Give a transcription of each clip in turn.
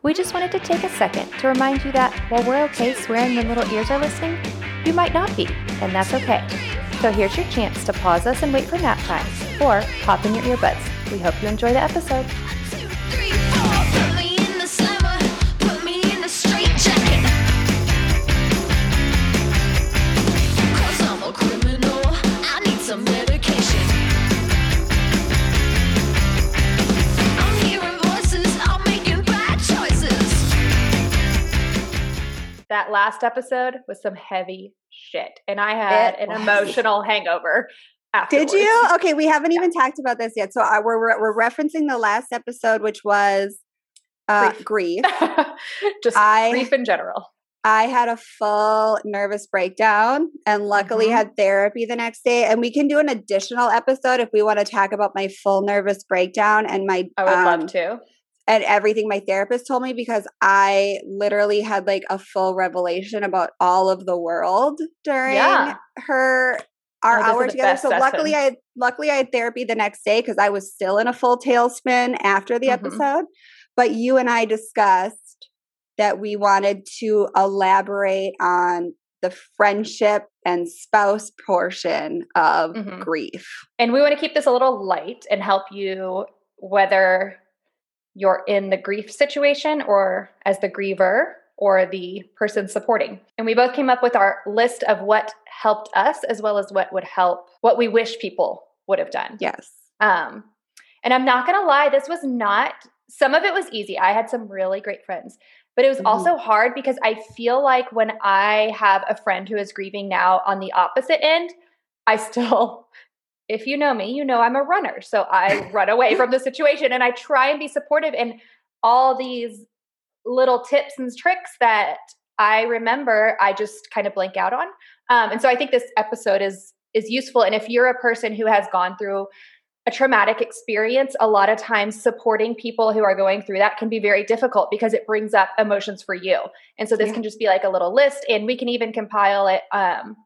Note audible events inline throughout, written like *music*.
We just wanted to take a second to remind you that while we're okay swearing when little ears are listening, you might not be, and that's okay. So here's your chance to pause us and wait for nap time, or pop in your earbuds. We hope you enjoy the episode. That last episode was some heavy shit, and I had It an was. emotional hangover. Afterwards. Did you? Okay, we haven't even talked about this yet. So I, we're we're referencing the last episode, which was uh, grief. *laughs* Just I- grief in general. I had a full nervous breakdown, and luckily Mhm. had therapy the next day. And we can do an additional episode if we want to talk about my full nervous breakdown and my I would um, love to. And everything my therapist told me because I literally had like a full revelation about all of the world during Yeah. her our Oh, hour together. So luckily I had luckily I had therapy the next day because I was still in a full tailspin after the Mhm. episode. But you and I discussed that we wanted to elaborate on the friendship and spouse portion of Mhm. grief. And we want to keep this a little light and help you whether you're in the grief situation or as the griever or the person supporting. And we both came up with our list of what helped us as well as what would help what we wish people would have done. Yes. Um, and I'm not gonna lie, this was not. Some of it was easy. I had some really great friends, but it was Mhm. also hard because I feel like when I have a friend who is grieving now on the opposite end, I *laughs* still. If you know me, you know I'm a runner. So I *laughs* run away from the situation and I try and be supportive and all these little tips and tricks that I remember, I just kind of blank out on. Um, and so I think this episode is is useful. And if you're a person who has gone through a traumatic experience, a lot of times supporting people who are going through that can be very difficult because it brings up emotions for you. And so this Yeah. can just be like a little list, and we can even compile it um,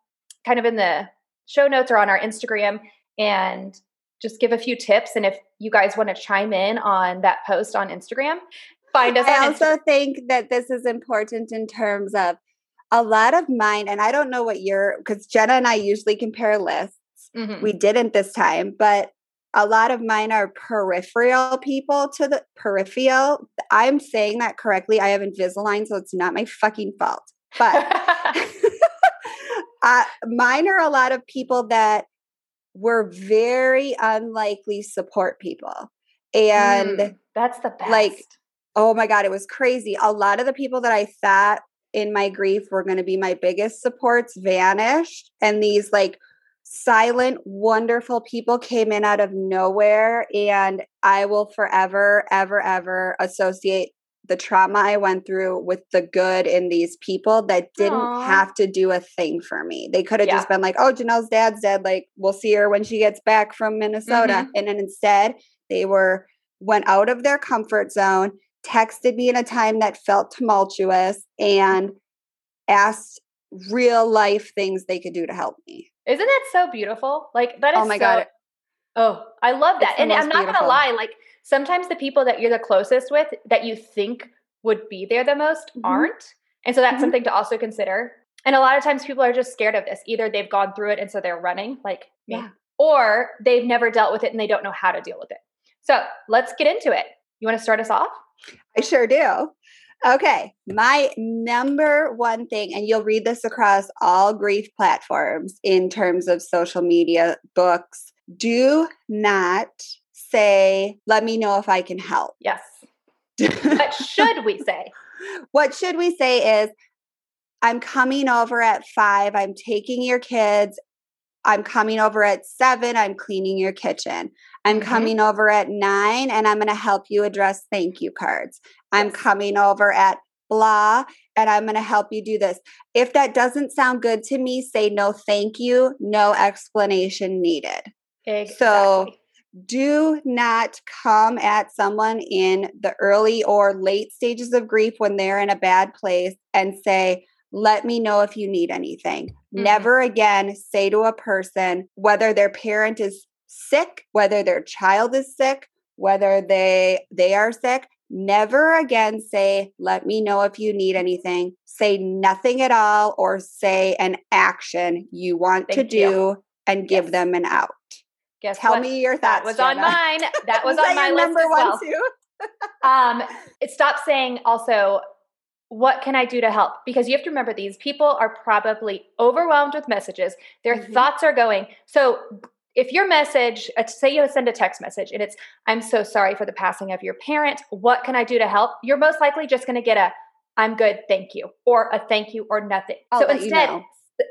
kind of in the show notes or on our Instagram and just give a few tips. And if you guys want to chime in on that post on Instagram, find us I also Instagram. think that this is important in terms of a lot of mine, and I don't know what your because Jenna and I usually compare lists. Mhm. We didn't this time, but a lot of mine are peripheral people to the peripheral. I'm saying that correctly. I have Invisalign, so it's not my fucking fault. But *laughs* *laughs* uh, mine are a lot of people that were very unlikely support people. And Mm, that's the best. like, oh my God, it was crazy. A lot of the people that I thought in my grief were going to be my biggest supports vanished. And these like silent, wonderful people came in out of nowhere. And I will forever, ever, ever associate the trauma I went through with the good in these people that didn't Aw. have to do a thing for me. They could have Yeah. just been like, oh, Janelle's dad's dead. Like, we'll see her when she gets back from Minnesota. Mhm. And then instead, they were went out of their comfort zone, texted me in a time that felt tumultuous, and asked real life things they could do to help me. Isn't that so beautiful? Like that is Oh my so- God. Oh, I love that. And I'm not gonna lie, like sometimes the people that you're the closest with that you think would be there the most Mhm. aren't. And so that's Mhm. something to also consider. And a lot of times people are just scared of this. Either they've gone through it and so they're running, like me, Yeah. or they've never dealt with it and they don't know how to deal with it. So let's get into it. You want to start us off? I sure do. Okay, my number one thing, and you'll read this across all grief platforms in terms of social media, books. Do not say, let me know if I can help. Yes. *laughs* What should we say? what should we say is, I'm coming over at five, I'm taking your kids. I'm coming over at seven, I'm cleaning your kitchen. I'm Mhm. coming over at nine, and I'm going to help you address thank you cards. I'm coming over at blah, and I'm going to help you do this. If that doesn't sound good to me, say no, thank you, no explanation needed. Exactly. do not come at someone in the early or late stages of grief when they're in a bad place and say, let me know if you need anything. Mhm. Never again say to a person, whether their parent is sick, whether their child is sick, whether they they are sick, never again say, let me know if you need anything. Say nothing at all or say an action you want to do and give Yes. them an out. Guess Tell what? me your That thoughts. was on mine. *laughs* That was that on my your list number as one well. too? *laughs* um it stops saying also what can i do to help because you have to remember these people are probably overwhelmed with messages their Mhm. thoughts are going so if your message uh, say you send a text message and it's i'm so sorry for the passing of your parent what can i do to help you're most likely just going to get a i'm good thank you or a thank you or nothing I'll so let you instead know.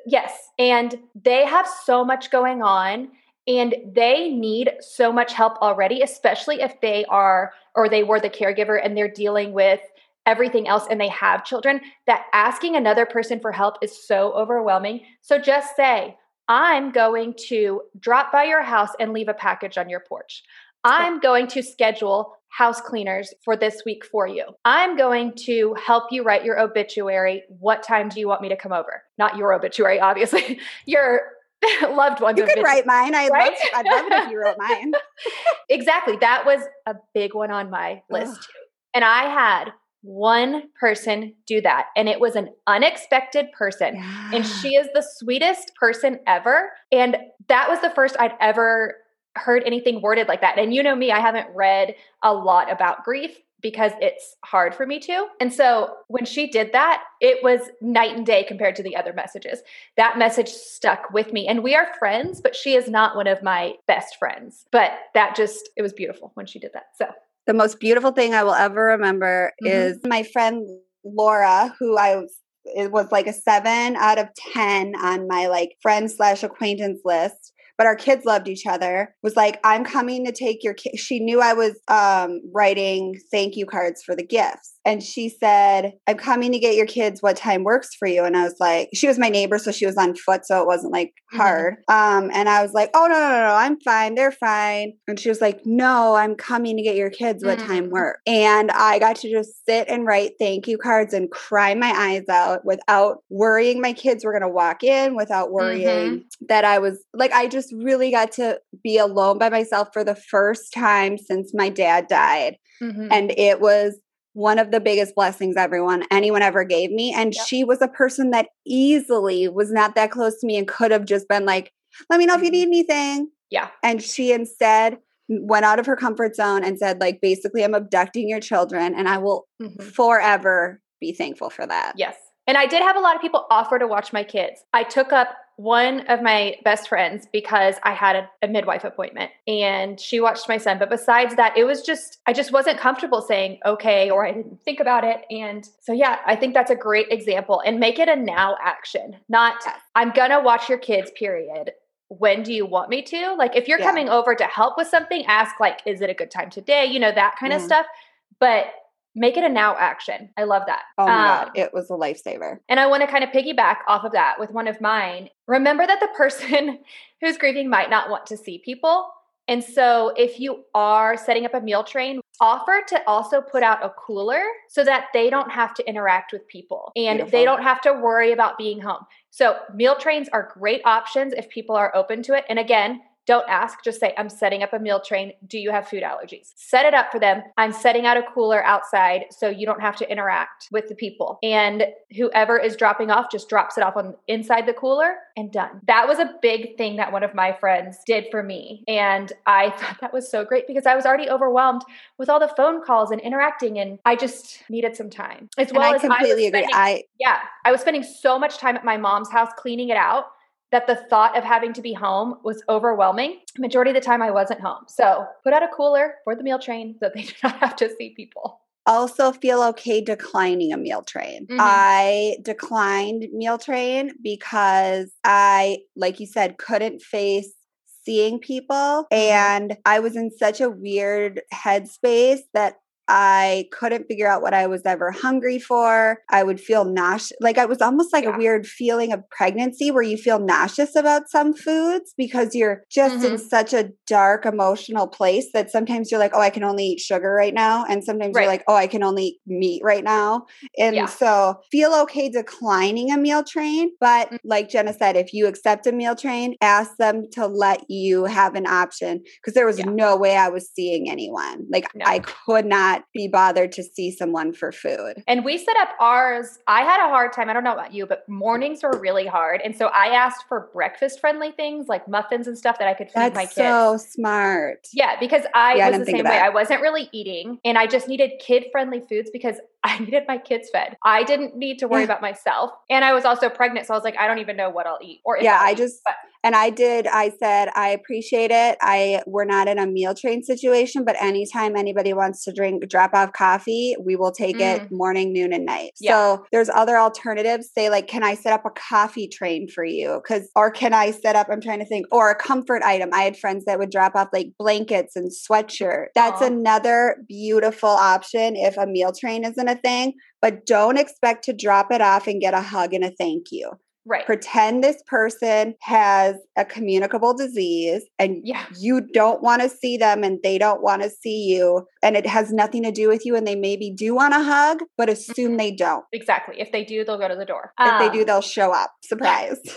Yes. And they have so much going on and they need so much help already, especially if they are or they were the caregiver and they're dealing with everything else and they have children, that asking another person for help is so overwhelming. So just say, I'm going to drop by your house and leave a package on your porch. I'm going to schedule house cleaners for this week for you. I'm going to help you write your obituary. What time do you want me to come over? Not your obituary, obviously. *laughs* your *laughs* loved one's You could write mine. I'd Right? love I'd love it if you wrote *laughs* mine. Exactly. That was a big one on my list Ugh. And I had one person do that, and it was an unexpected person. And she is the sweetest person ever. And that was the first I'd ever heard anything worded like that. And you know me, I haven't read a lot about grief because it's hard for me to. And so when she did that, it was night and day compared to the other messages. That message stuck with me. And we are friends, but she is not one of my best friends. But that just, it was beautiful when she did that. So, the most beautiful thing I will ever remember Mhm. is my friend Laura, who I was it was like a seven out of ten on my like friend slash acquaintance list. But our kids loved each other. Was like, I'm coming to take your. She knew I was um, writing thank you cards for the gifts, and she said, "I'm coming to get your kids. What time works for you?" And I was like, she was my neighbor, so she was on foot, so it wasn't like Mhm. hard. Um, and I was like, "Oh no, no, no, no, I'm fine. They're fine." And she was like, "No, I'm coming to get your kids. What time Mm. work?" And I got to just sit and write thank you cards and cry my eyes out without worrying my kids were going to walk in, without worrying that I was like, I just really got to be alone by myself for the first time since my dad died. mhm. And it was one of the biggest blessings everyone anyone ever gave me and Yep. she was a person that easily was not that close to me and could have just been like let me know if you Mhm. need anything yeah. and she instead went out of her comfort zone and said like basically i'm abducting your children and i will Mhm. forever be thankful for that Yes. And I did have a lot of people offer to watch my kids. I took up one of my best friends because I had a, a midwife appointment and she watched my son. But besides that, it was just, I just wasn't comfortable saying okay or I didn't think about it. And so, yeah, I think that's a great example and make it a now action, not I'm going to watch your kids, period. When do you want me to? Like, if you're Yeah. coming over to help with something, ask, like, is it a good time today? You know, that kind of Mhm. stuff. But make it a now action. I love that. oh my Um, god it was a lifesaver and I want to kind of piggyback off of that with one of mine. Remember that the person *laughs* who's grieving might not want to see people. And so if you are setting up a meal train, offer to also put out a cooler so that they don't have to interact with people and they don't have to worry about being home. So meal trains are great options if people are open to it. And again, don't ask, just say, I'm setting up a meal train. Do you have food allergies? Set it up for them. I'm setting out a cooler outside so you don't have to interact with the people. And whoever is dropping off just drops it off on inside the cooler and done. That was a big thing that one of my friends did for me. And I *laughs* thought that was so great because I was already overwhelmed with all the phone calls and interacting and I just needed some time. As and well i as I completely agree spending- i yeah, I was spending so much time at my mom's house cleaning it out that the thought of having to be home was overwhelming. Majority of the time, I wasn't home. So put out a cooler for the meal train so they *laughs* do not have to see people. also feel okay declining a meal train. Mhm. I declined meal train because I, like you said, couldn't face seeing people. Mhm. And I was in such a weird headspace that I couldn't figure out what I was ever hungry for. I would feel nauseous. Like it was almost like Yeah. a weird feeling of pregnancy where you feel nauseous about some foods because you're just in Mhm. such a dark emotional place that sometimes you're like, oh, I can only eat sugar right now. And sometimes Right. you're like, oh, I can only eat meat right now. And Yeah. so feel okay declining a meal train. But Mm. like Jenna said, if you accept a meal train, ask them to let you have an option because there was Yeah. no way I was seeing anyone. Like No. I could not not be bothered to see someone for food. And we set up ours. I had a hard time. I don't know about you, but mornings were really hard. And so I asked for breakfast friendly things like muffins and stuff that I could feed That's my kids. so smart. Yeah, because I Yeah, was didn't the same way. I wasn't really eating and I just needed kid friendly foods because *laughs* I needed my kids fed. I didn't need to worry Yeah. about myself. And I was also pregnant. So I was like, I don't even know what I'll eat. Or if Yeah, I'll I eat. just But- and I did. I said I appreciate it. I we're not in a meal train situation, but anytime anybody wants to drink drop off coffee, we will take it mm. morning, noon, and night. Yeah. So there's other alternatives. Say like, can I set up a coffee train for you? Because or can I set up? I'm trying to think. Or a comfort item. I had friends that would drop off like blankets and sweatshirt. That's Aw. another beautiful option if a meal train isn't a thing. But don't expect to drop it off and get a hug and a thank you right. pretend this person has a communicable disease and Yeah. you don't want to see them and they don't want to see you and it has nothing to do with you and they maybe do want a hug but assume they don't Exactly. If they do, they'll go to the door. if they do Um, they'll show up surprise *laughs*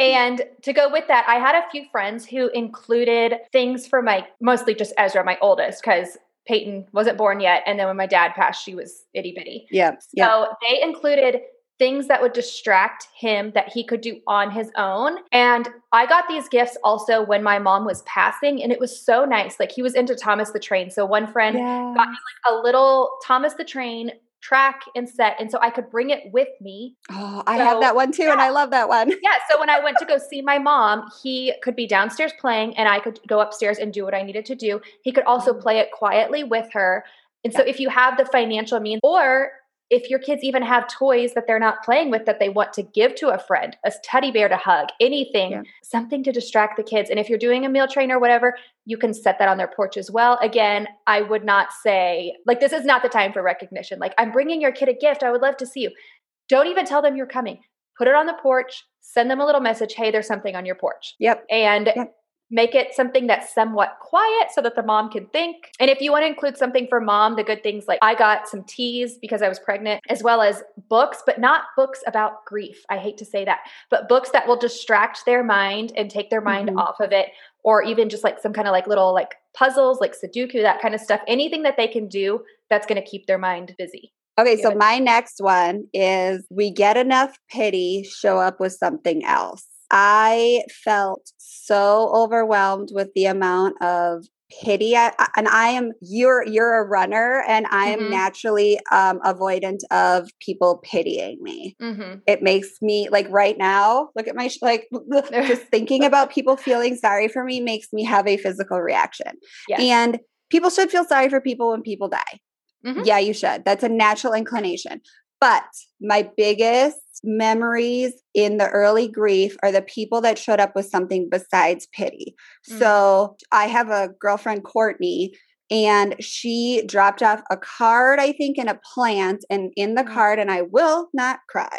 And to go with that, I had a few friends who included things for my mostly just Ezra, my oldest, because Peyton wasn't born yet. And then when my dad passed, she was itty bitty. Yeah. So yep they included things that would distract him that he could do on his own. And I got these gifts also when my mom was passing, and it was so nice. Like he was into Thomas the Train. So one friend yeah. got me like a little Thomas the Train track and set. And so I could bring it with me oh i have that one too and i love that one yeah. So when I went to go *laughs* see my mom, he could be downstairs playing and I could go upstairs and do what I needed to do. He could also Mm. play it quietly with her. And so if you have the financial means, or if your kids even have toys that they're not playing with that they want to give to a friend, a teddy bear to hug, anything, Yeah. something to distract the kids. And if you're doing a meal train or whatever, you can set that on their porch as well. Again, I would not say, like, this is not the time for recognition. Like, I'm bringing your kid a gift. I would love to see you. Don't even tell them you're coming. Put it on the porch, send them a little message hey, there's something on your porch. yep And Yep. Make it something that's somewhat quiet so that the mom can think. And if you want to include something for mom, the good things like I got some teas because I was pregnant, as well as books, but not books about grief. I hate to say that, but books that will distract their mind and take their mind Mhm. off of it. Or even just like some kind of like little like puzzles, like Sudoku, that kind of stuff. Anything that they can do that's going to keep their mind busy. Okay, so my next one is we get enough pity, show up with something else. I felt so overwhelmed with the amount of pity I, and I am you're you're a runner and I am Mhm. naturally um avoidant of people pitying me. Mm-hmm. It makes me like right now, look at my sh- like *laughs* *laughs* just thinking about people feeling sorry for me makes me have a physical reaction. Yes. And people should feel sorry for people when people die. Mhm. Yeah, you should. That's a natural inclination. But my biggest memories in the early grief are the people that showed up with something besides pity. Mm. So I have a girlfriend, Courtney, and she dropped off a card, I think, in a plant, and in the Mm. card, and I will not cry.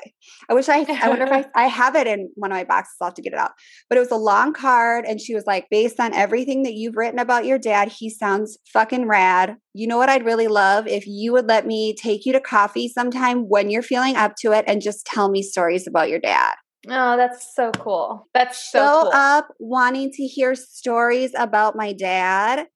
I wish I, I wonder if I, *laughs* I have it in one of my boxes. I'll have to get it out. But it was a long card, and she was like, based on everything that you've written about your dad, he sounds fucking rad. You know what I'd really love if you would let me take you to coffee sometime when you're feeling up to it, and just tell me stories about your dad. Oh, that's so cool. That's so Show cool. up wanting to hear stories about my dad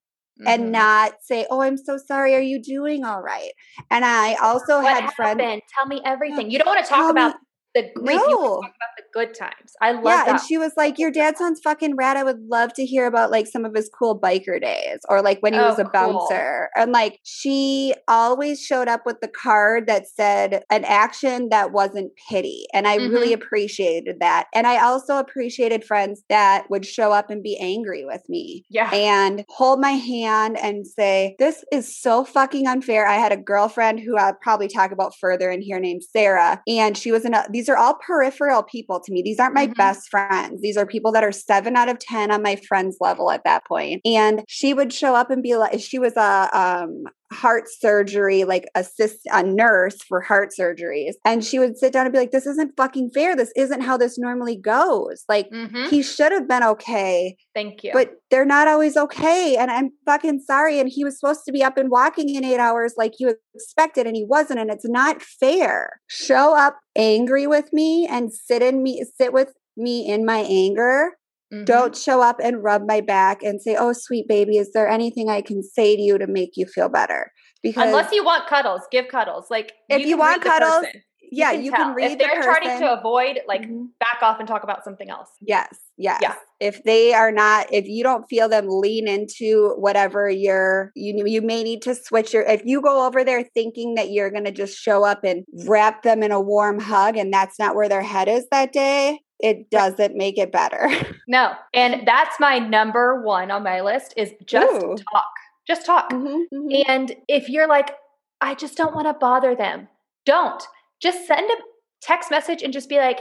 Mhm. and not say, "Oh, I'm so sorry. Are you doing all right?" And I also what had friends. Tell me everything. You don't want to talk about me- the. No. talk about the good times. I love Yeah, that. and she was like, "Your dad sounds fucking rad. I would love to hear about like some of his cool biker days, or like when he was Oh, a cool. bouncer." And like, she always showed up with the card that said an action that wasn't pity, and I really Mm-hmm. appreciated that. And I also appreciated friends that would show up and be angry with me. yeah. and hold my hand and say, This is so fucking unfair. I had a girlfriend who I'll probably talk about further in here named Sarah. And she was in a, these are all peripheral people to me. These aren't my Mhm. best friends. These are people that are seven out of 10 on my friends level at that point. And she would show up and be like, she was a, um, heart surgery like assist a nurse for heart surgeries and she would sit down and be like this isn't fucking fair this isn't how this normally goes like Mhm. he should have been okay Thank you. but they're not always okay. And I'm fucking sorry. And he was supposed to be up and walking in eight hours like you expected, and he wasn't. And it's not fair. Show up angry with me and sit in me, sit with me in my anger. Mhm. Don't show up and rub my back and say, Oh, sweet baby, is there anything I can say to you to make you feel better? because Unless you want cuddles, give cuddles. Like If you can want cuddles, yeah, you can, tell. read if they're trying to avoid, like Mhm. back off and talk about something else. Yes, yes. Yeah. If they are not, if you don't feel them lean into whatever you're, you you may need to switch your. If you go over there thinking that you're going to just show up and wrap them in a warm hug, and that's not where their head is that day, it doesn't make it better. *laughs* No, and that's my number one on my list is just Ooh. talk. Just talk. Mhm, mhm. And if you're like, I just don't want to bother them, don't. Just send a text message and just be like,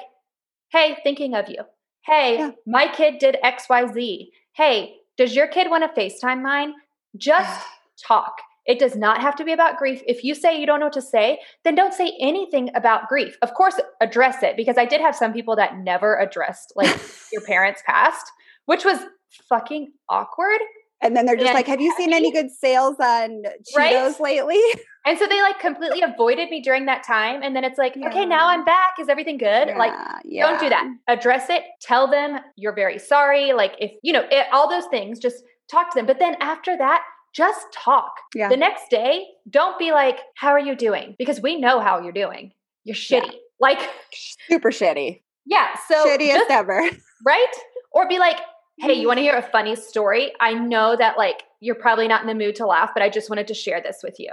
hey, thinking of you. Hey, Yeah. my kid did XYZ. Hey, does your kid want to FaceTime mine? Just *sighs* talk. It does not have to be about grief. If you say you don't know what to say, then don't say anything about grief. Of course, address it because I did have some people that never addressed like *laughs* your parents passed, which was fucking awkward. and then they're just and like, "Have you seen any good sales on Cheetos Right? lately?" *laughs* And so they like completely avoided me during that time. And then it's like, okay, now I'm back. Is everything good? Like, Yeah, don't do that. Address it. Tell them you're very sorry. Like, if you know, it, all those things, just talk to them. But then after that, just talk. Yeah. The next day, don't be like, how are you doing? Because we know how you're doing. You're Yeah. shitty. Like, Super shitty, yeah. So, shittiest just- ever. *laughs* right? Or be like, hey, you want to hear a funny story? I know that like you're probably not in the mood to laugh, but I just wanted to share this with you.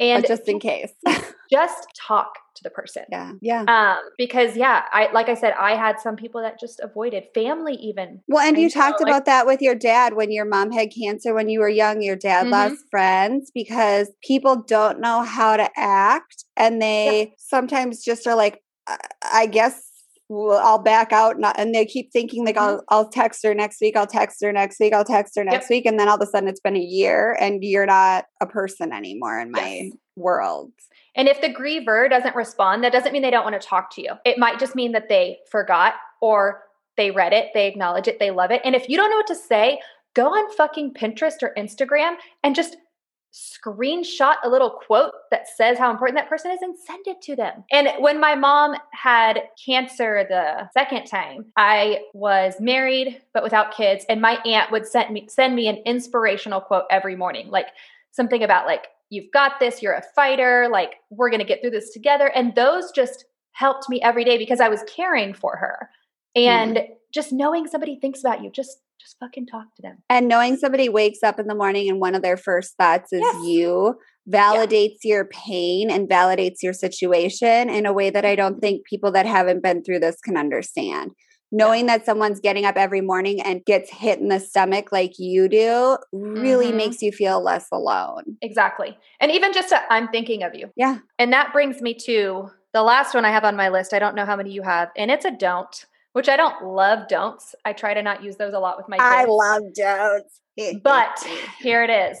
And But just in case. *laughs* just talk to the person. yeah, yeah. Um, because yeah, I like I said, I had some people that just avoided family even. Well, and I you know, talked like- about that with your dad when your mom had cancer when you were young. Your dad Mhm. lost friends because people don't know how to act, and they sometimes just are like, "I- "I guess I'll back out," and, and they keep thinking like, mm-hmm. "I'll I'll text her next week. I'll text her next week. I'll text her next week," and then all of a sudden it's been a year, and you're not a person anymore in my Yes. world. And if the griever doesn't respond, that doesn't mean they don't want to talk to you. It might just mean that they forgot or they read it, they acknowledge it, they love it. And if you don't know what to say, go on fucking Pinterest or Instagram and just screenshot a little quote that says how important that person is and send it to them. And when my mom had cancer the second time, I was married but without kids and my aunt would send me send me an inspirational quote every morning, like something about like you've got this, you're a fighter, like we're going to get through this together and those just helped me every day because I was caring for her. Mm-hmm. And just knowing somebody thinks about you, just just fucking talk to them. And knowing somebody wakes up in the morning and one of their first thoughts is Yes. you validates your pain and validates your situation in a way that I don't think people that haven't been through this can understand. Knowing that someone's getting up every morning and gets hit in the stomach like you do really Mhm. makes you feel less alone. Exactly. And even just i I'm thinking of you. Yeah. And that brings me to the last one I have on my list. I don't know how many you have, and it's a don't, which I don't love don'ts. I try to not use those a lot with my kids. I love don'ts. *laughs* But here it is.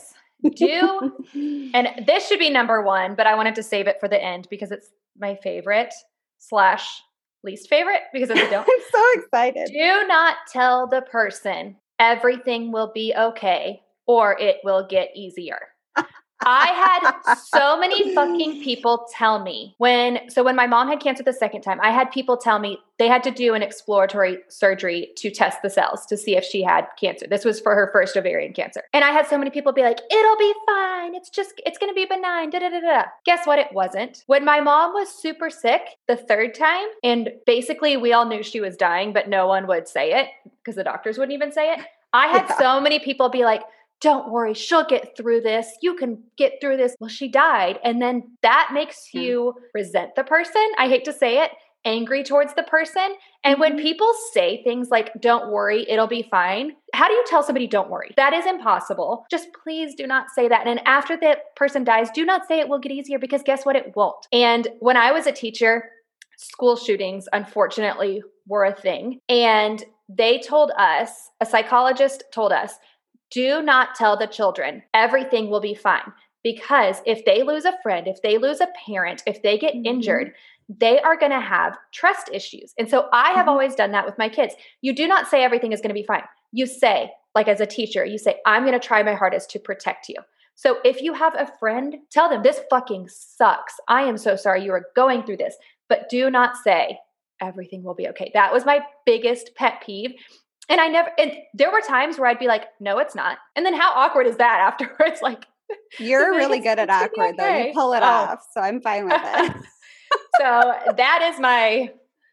Do *laughs* and this should be number one, but I wanted to save it for the end because it's my favorite slash least favorite because it's a *laughs* don't. I'm so excited. Do not tell the person everything will be okay or it will get easier. I had so many fucking people tell me when, so when my mom had cancer the second time, I had people tell me they had to do an exploratory surgery to test the cells to see if she had cancer. This was for her first ovarian cancer. And I had so many people be like, it'll be fine. It's just, it's going to be benign. Da, da, da, da. Guess what? It wasn't. When my mom was super sick the third time, and basically we all knew she was dying, but no one would say it because the doctors wouldn't even say it. I had Yeah. so many people be like, don't worry, she'll get through this. You can get through this. Well, she died. And then that makes Yeah. you resent the person. I hate to say it, angry towards the person. And when Mhm. people say things like, don't worry, it'll be fine, how do you tell somebody, don't worry? That is impossible. Just please do not say that. And after the person dies, do not say it will get easier because guess what? It won't. And when I was a teacher, school shootings, unfortunately, were a thing. And they told us, a psychologist told us, do not tell the children everything will be fine. Because if they lose a friend, if they lose a parent, if they get Mhm. injured, they are going to have trust issues. And so I have Mhm. always done that with my kids. You do not say everything is going to be fine. You say, like as a teacher, you say, I'm going to try my hardest to protect you. So if you have a friend, tell them this fucking sucks. I am so sorry you are going through this, but do not say everything will be okay. That was my biggest pet peeve. And I never, and there were times where I'd be like, no, it's not. And then how awkward is that *laughs* afterwards? Like, You're *laughs* really good at awkward though. You pull it Oh. off, so I'm fine with it. *laughs* so that is my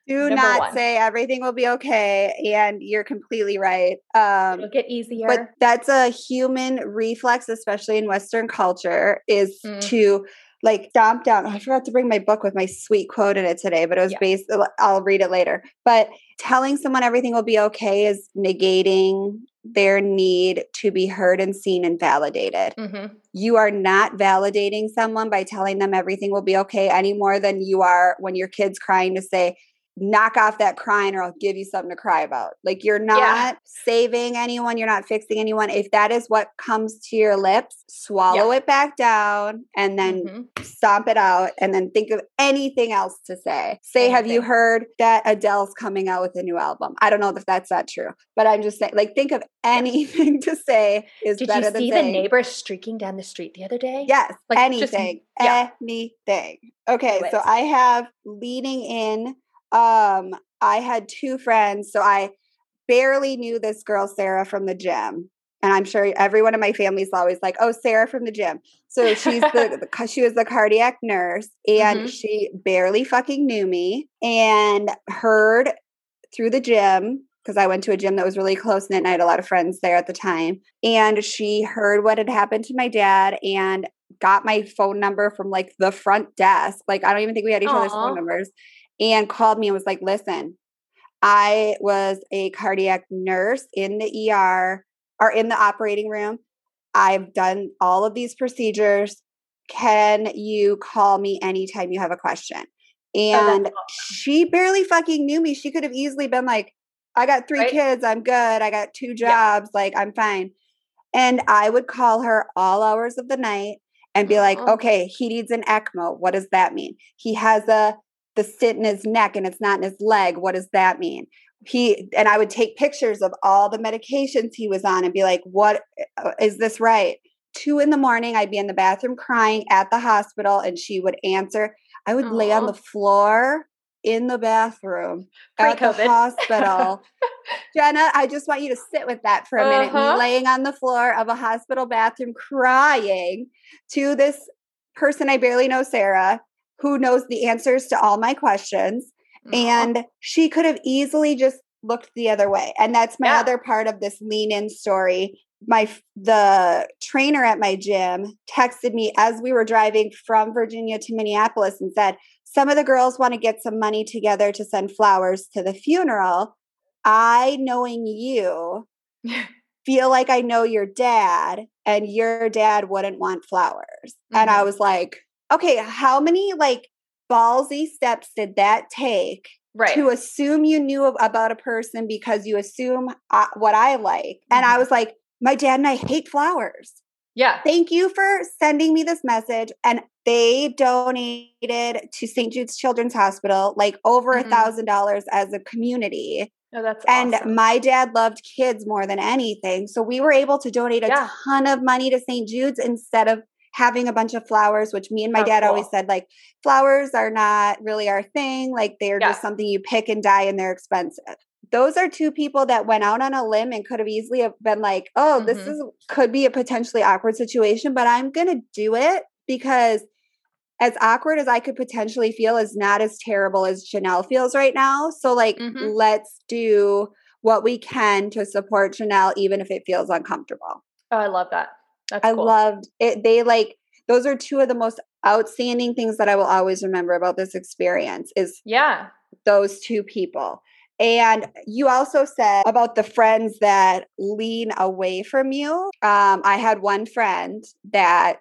Do not one. say everything will be okay, and you're completely right. Um, it'll get easier. but that's a human reflex especially in western culture is Mm. to like stomp down. I forgot to bring my book with my sweet quote in it today but it was Yeah. based i'll read it later. But telling someone everything will be okay is negating their need to be heard and seen and validated. Hmm you are not validating someone by telling them everything will be okay any more than you are when your kid's crying to say knock off that crying or I'll give you something to cry about. Like you're not Yeah. saving anyone, you're not fixing anyone. If that is what comes to your lips, swallow it back down and then Mhm. stomp it out and then think of anything else to say. Say, have you heard that Adele's coming out with a new album? I don't know if that's not true, but I'm just saying, like, think of anything *laughs* to say is Did better you see the saying, neighbor streaking down the street the other day? Yes, Like, just- anything. yeah. Anything. Okay, so. I have leading in um I had two friends, so I barely knew this girl Sarah from the gym. And I'm sure everyone in my family is always like, "Oh, Sarah from the gym." So she's the, *laughs* the she was the cardiac nurse and Mhm. she barely fucking knew me and heard through the gym because I went to a gym that was really close and I had a lot of friends there at the time. And she heard what had happened to my dad and got my phone number from like the front desk. Like, I don't even think we had each other's phone numbers and called me and was like, listen, I was a cardiac nurse in the ER or in the operating room. I've done all of these procedures. Can you call me anytime you have a question? Oh, And she barely fucking knew me. She could have easily been like, I got three Right. kids. I'm good. I got two Yeah. jobs. Like, I'm fine. And I would call her all hours of the night and be like, okay, he needs an ECMO. What does that mean? He has a the sit in his neck and it's not in his leg. What does that mean? He and I would take pictures of all the medications he was on and be like, what uh, this right? Two in the morning, I'd be in the bathroom crying at the hospital, and she would answer. I would lay on the floor in the bathroom at the hospital. *laughs* Jenna, I just want you to sit with that for a minute. Me Uh-huh. laying on the floor of a hospital bathroom crying to this person I barely know, Sarah, who knows the answers to all my questions. Aw. And she could have easily just looked the other way. And that's my Yeah. other part of this lean in story. My the trainer at my gym texted me as we were driving from Virginia to Minneapolis and said, "Some of the girls want to get some money together to send flowers to the funeral. I knowing you *laughs* feel like I know your dad and your dad wouldn't want flowers." And I Mhm. was like, "Okay, how many like ballsy steps did that take right. to assume you knew about a person because you assume uh, what I like. And I Mhm. was like, my dad and I hate flowers. yeah. Thank you for sending me this message. And they donated to St. Jude's Children's Hospital like over a Mhm. thousand dollars as a community. No, that's And awesome. my dad loved kids more than anything. So we were able to donate a Yeah. ton of money to St. Jude's instead of having a bunch of flowers, which me and my How dad always said, like, flowers are not really our thing. Like, they're Yeah. just something you pick and dye and they're expensive. Those are two people that went out on a limb and could have easily have been like, oh, this Mhm. is could be a potentially awkward situation, but I'm gonna do it because as awkward as I could potentially feel is not as terrible as Janelle feels right now. So like Mhm. let's do what we can to support Janelle even if it feels uncomfortable. oh, I love that. That's I cool. loved it. They like those are two of the most outstanding things that I will always remember about this experience is yeah. those two people. And you also said about the friends that lean away from you. Um, I had one friend that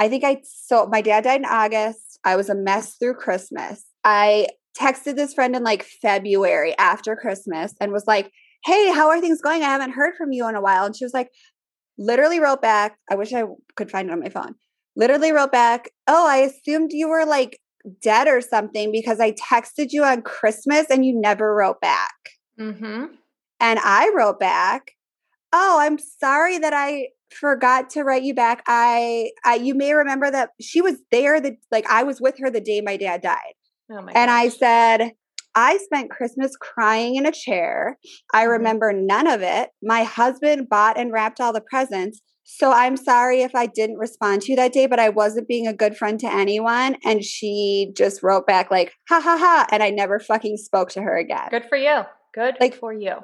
I think I so my dad died in August. I was a mess through Christmas. I texted this friend in like February after Christmas and was like, Hey, how are things going? I haven't heard from you in a while. And she was like, literally wrote back. I wish I could find it on my phone. Literally wrote back, Oh, I assumed you were like dead or something because I texted you on Christmas and you never wrote back. Mm-hmm. And I wrote back, "Oh, I'm sorry that I forgot to write you back. I, I you may remember that she was there the like I was with her the day my dad died." Oh my And I said, I spent Christmas crying in a chair. I Mhm. remember none of it. My husband bought and wrapped all the presents. So I'm sorry if I didn't respond to you that day, but I wasn't being a good friend to anyone. And she just wrote back, like, ha ha ha. And I never fucking spoke to her again. Good for you. Good Like- for you.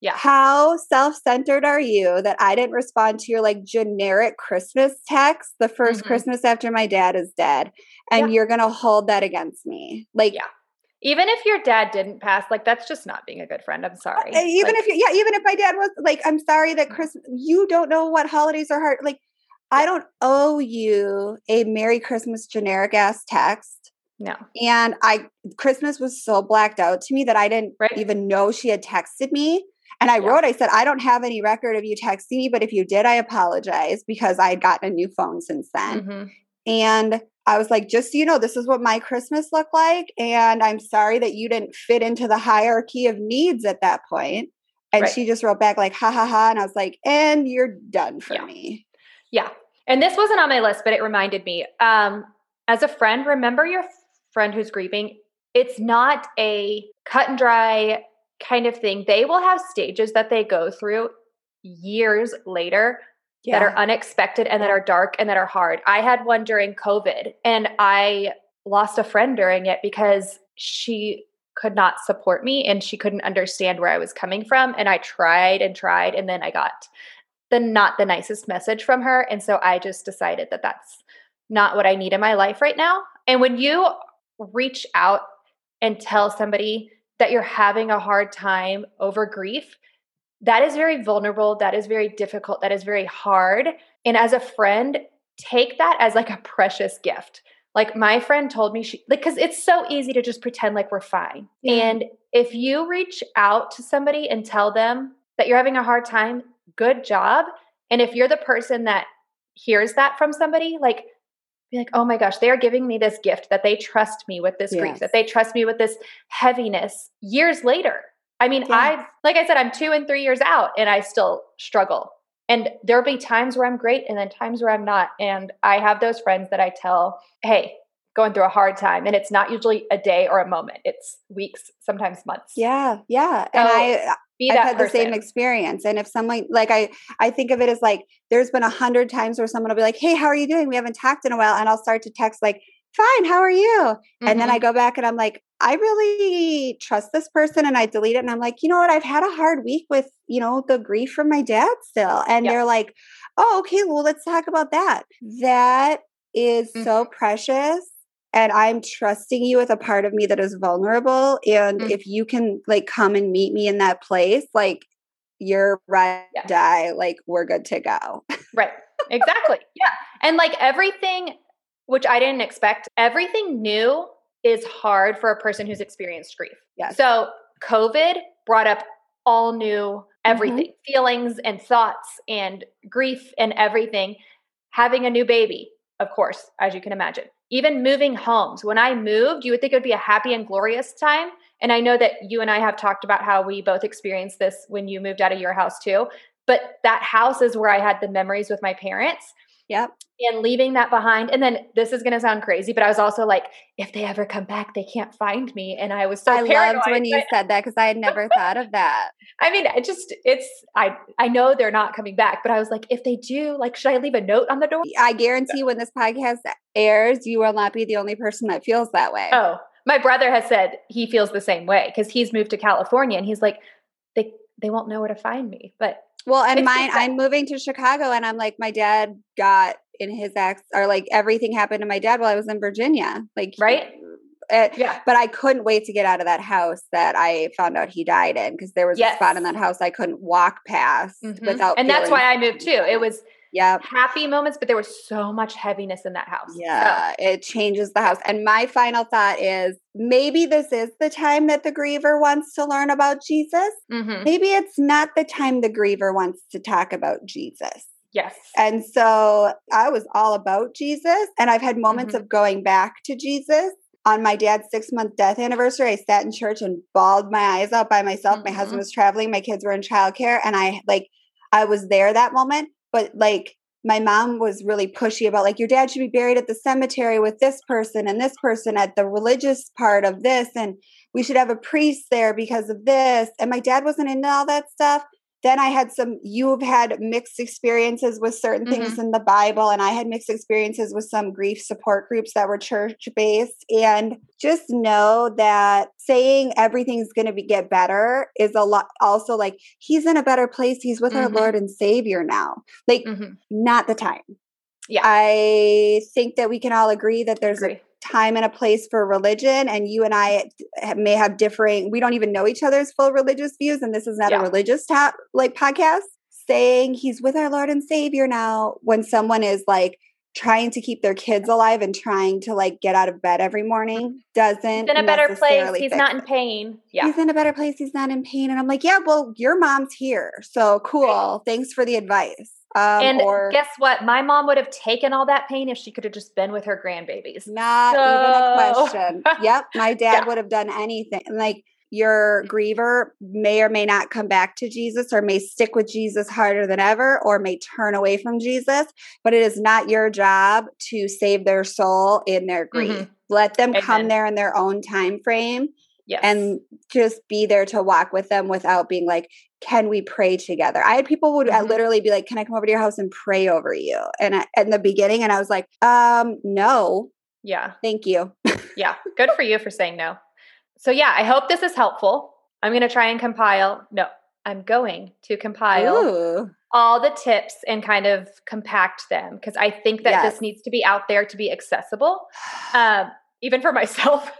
Yeah. How self centered are you that I didn't respond to your like generic Christmas text the 1st Mhm. Christmas after my dad is dead? And Yeah. you're going to hold that against me. Like, Yeah. Even if your dad didn't pass, like that's just not being a good friend. I'm sorry. Uh, even Like, if you yeah even if my dad was like i'm sorry that chris you don't know what holidays are hard like i don't owe you a merry christmas generic ass text no. and i christmas was so blacked out to me that i didn't Right. even know she had texted me and i Yeah. wrote i said i don't have any record of you texting me but if you did i apologize because i had gotten a new phone since then Mhm. and I was like, just so you know, this is what my Christmas looked like. And I'm sorry that you didn't fit into the hierarchy of needs at that point. And Right. she just wrote back, like, ha ha ha. And I was like, and you're done for Yeah. me. Yeah. And this wasn't on my list, but it reminded me. Um, as a friend, remember your friend who's grieving. It's not a cut and dry kind of thing. They will have stages that they go through years later that are unexpected and that are dark and that are hard. I had one during COVID and I lost a friend during it because she could not support me and she couldn't understand where I was coming from. And I tried and tried, and then I got the not the nicest message from her. And so I just decided that that's not what I need in my life right now. And when you reach out and tell somebody that you're having a hard time over grief, that is very vulnerable. That is very difficult. That is very hard. And as a friend, take that as like a precious gift. Like my friend told me she like cuz it's so easy to just pretend like we're fine. Yeah. And if you reach out to somebody and tell them that you're having a hard time, good job. And if you're the person that hears that from somebody, like be like, "Oh my gosh, they are giving me this gift that they trust me with this grief, that they trust me with this heaviness years later." I mean, Yeah. I've like I said, I'm two and three years out and I still struggle. And there'll be times where I'm great and then times where I'm not. And I have those friends that I tell, hey, going through a hard time. And it's not usually a day or a moment, it's weeks, sometimes months. Yeah, yeah. And i uh, i've that had the same experience. And if someone like I I think of it as like there's been a hundred times where someone will be like, Hey, how are you doing? We haven't talked in a while. And I'll start to text like, fine, how are you? And then. I go back and I'm like, I really trust this person and I delete it. And I'm like, you know what? I've had a hard week with, you know, the grief from my dad still. And Yeah. they're like, oh, okay, well, let's talk about that. That is Mm-hmm. so precious. And I'm trusting you with a part of me that is vulnerable. And Mhm. if you can like come and meet me in that place, like you're right, Yeah. die, like we're good to go. Right. Exactly. yeah. And like everything, which I didn't expect, everything new is hard for a person who's experienced grief. Yes. So COVID brought up all new mm-hmm. everything feelings and thoughts and grief and everything. Having a new baby, of course, as you can imagine. Even moving homes. When I moved, you would think it would be a happy and glorious time. And I know that you and I have talked about how we both experienced this when you moved out of your house too. But that house is where I had the memories with my parents Yep. and leaving that behind. And then this is going to sound crazy, but I was also like, if they ever come back, they can't find me. And I was so I paranoid. loved when you said that because I had never thought of that. *laughs* I mean, it just it's I I know they're not coming back, but I was like, if they do, like, should I leave a note on the door? I guarantee when this podcast airs, you will not be the only person that feels that way. Oh, my brother has said he feels the same way because he's moved to California and he's like, they they won't know where to find me. But Well, and It's mine, I'm moving to Chicago, and I'm like, my dad got in his ex, or like everything happened to my dad while I was in Virginia, like Right? uh, yeah, but I couldn't wait to get out of that house that I found out he died in because there was a spot in that house I couldn't walk past Mhm. without. and that's why I moved too. It was Yep. happy moments, but there was so much heaviness in that house. So, Yeah, it changes the house. And my final thought is maybe this is the time that the griever wants to learn about Jesus. mhm. Maybe it's not the time the griever wants to talk about Jesus. yes, And so I was all about Jesus. And I've had moments Mhm. of going back to Jesus. On my dad's six month death anniversary, I sat in church and bawled my eyes out by myself. My Mhm. husband was traveling, my kids were in childcare, and I like I was there that moment. But like my mom was really pushy about like your dad should be buried at the cemetery with this person and this person at the religious part of this, and we should have a priest there because of this. And my dad wasn't into all that stuff. Then I had some, you've had mixed experiences with certain things in the Bible, and I had mixed experiences with some grief support groups that were church based. And just know that saying everything's going to be get better is a lot also like he's in a better place. He's with our Mhm. Lord and Savior now. Like, Mhm. not the time. Yeah. I think that we can all agree that there's a Agree. Time and a place for religion and you and i may have differing we don't even know each other's full religious views and this is not Yeah. a religious tap like podcast saying he's with our lord and savior now when someone is like trying to keep their kids alive and trying to like get out of bed every morning doesn't Mm-hmm. He's in a better place. He's not in pain. Yeah. He's in a better place. He's not in pain. And I'm like, yeah, well, your mom's here. So cool. Thanks for the advice. Um, and or guess what? My mom would have taken all that pain if she could have just been with her grandbabies. Not even a question. *laughs* yep. My dad Yeah. would have done anything. Like your griever may or may not come back to Jesus or may stick with Jesus harder than ever or may turn away from Jesus, but it is not your job to save their soul in their grief. Mhm. Let them come there in their own time frame Yes. and just be there to walk with them without being like, can we pray together? I had people would Mhm. literally be like, can I come over to your house and pray over you? And I, in the beginning, and I was like, um, no, yeah. thank you. Yeah. Good for you for saying no. So, yeah, I hope this is helpful. I'm going to try and compile. No, I'm going to compile Ooh. all the tips and kind of compact them because I think that Yes. this needs to be out there to be accessible, um, even for *laughs* myself.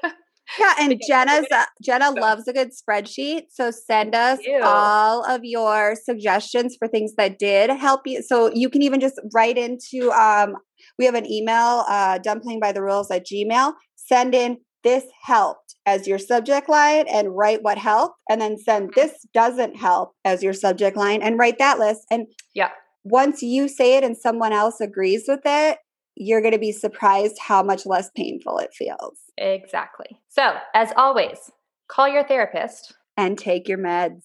Yeah, and Jenna's uh, Jenna So- loves a good spreadsheet. So send us all of your suggestions for things that did help you. So you can even just write into um we have an email, uh by the rules at Gmail. Send in this helped as your subject line and write what helped, and then send this doesn't help as your subject line and write that list. And Yeah. once you say it and someone else agrees with it, you're going to be surprised how much less painful it feels. exactly. So, as always, call your therapist. And take your meds.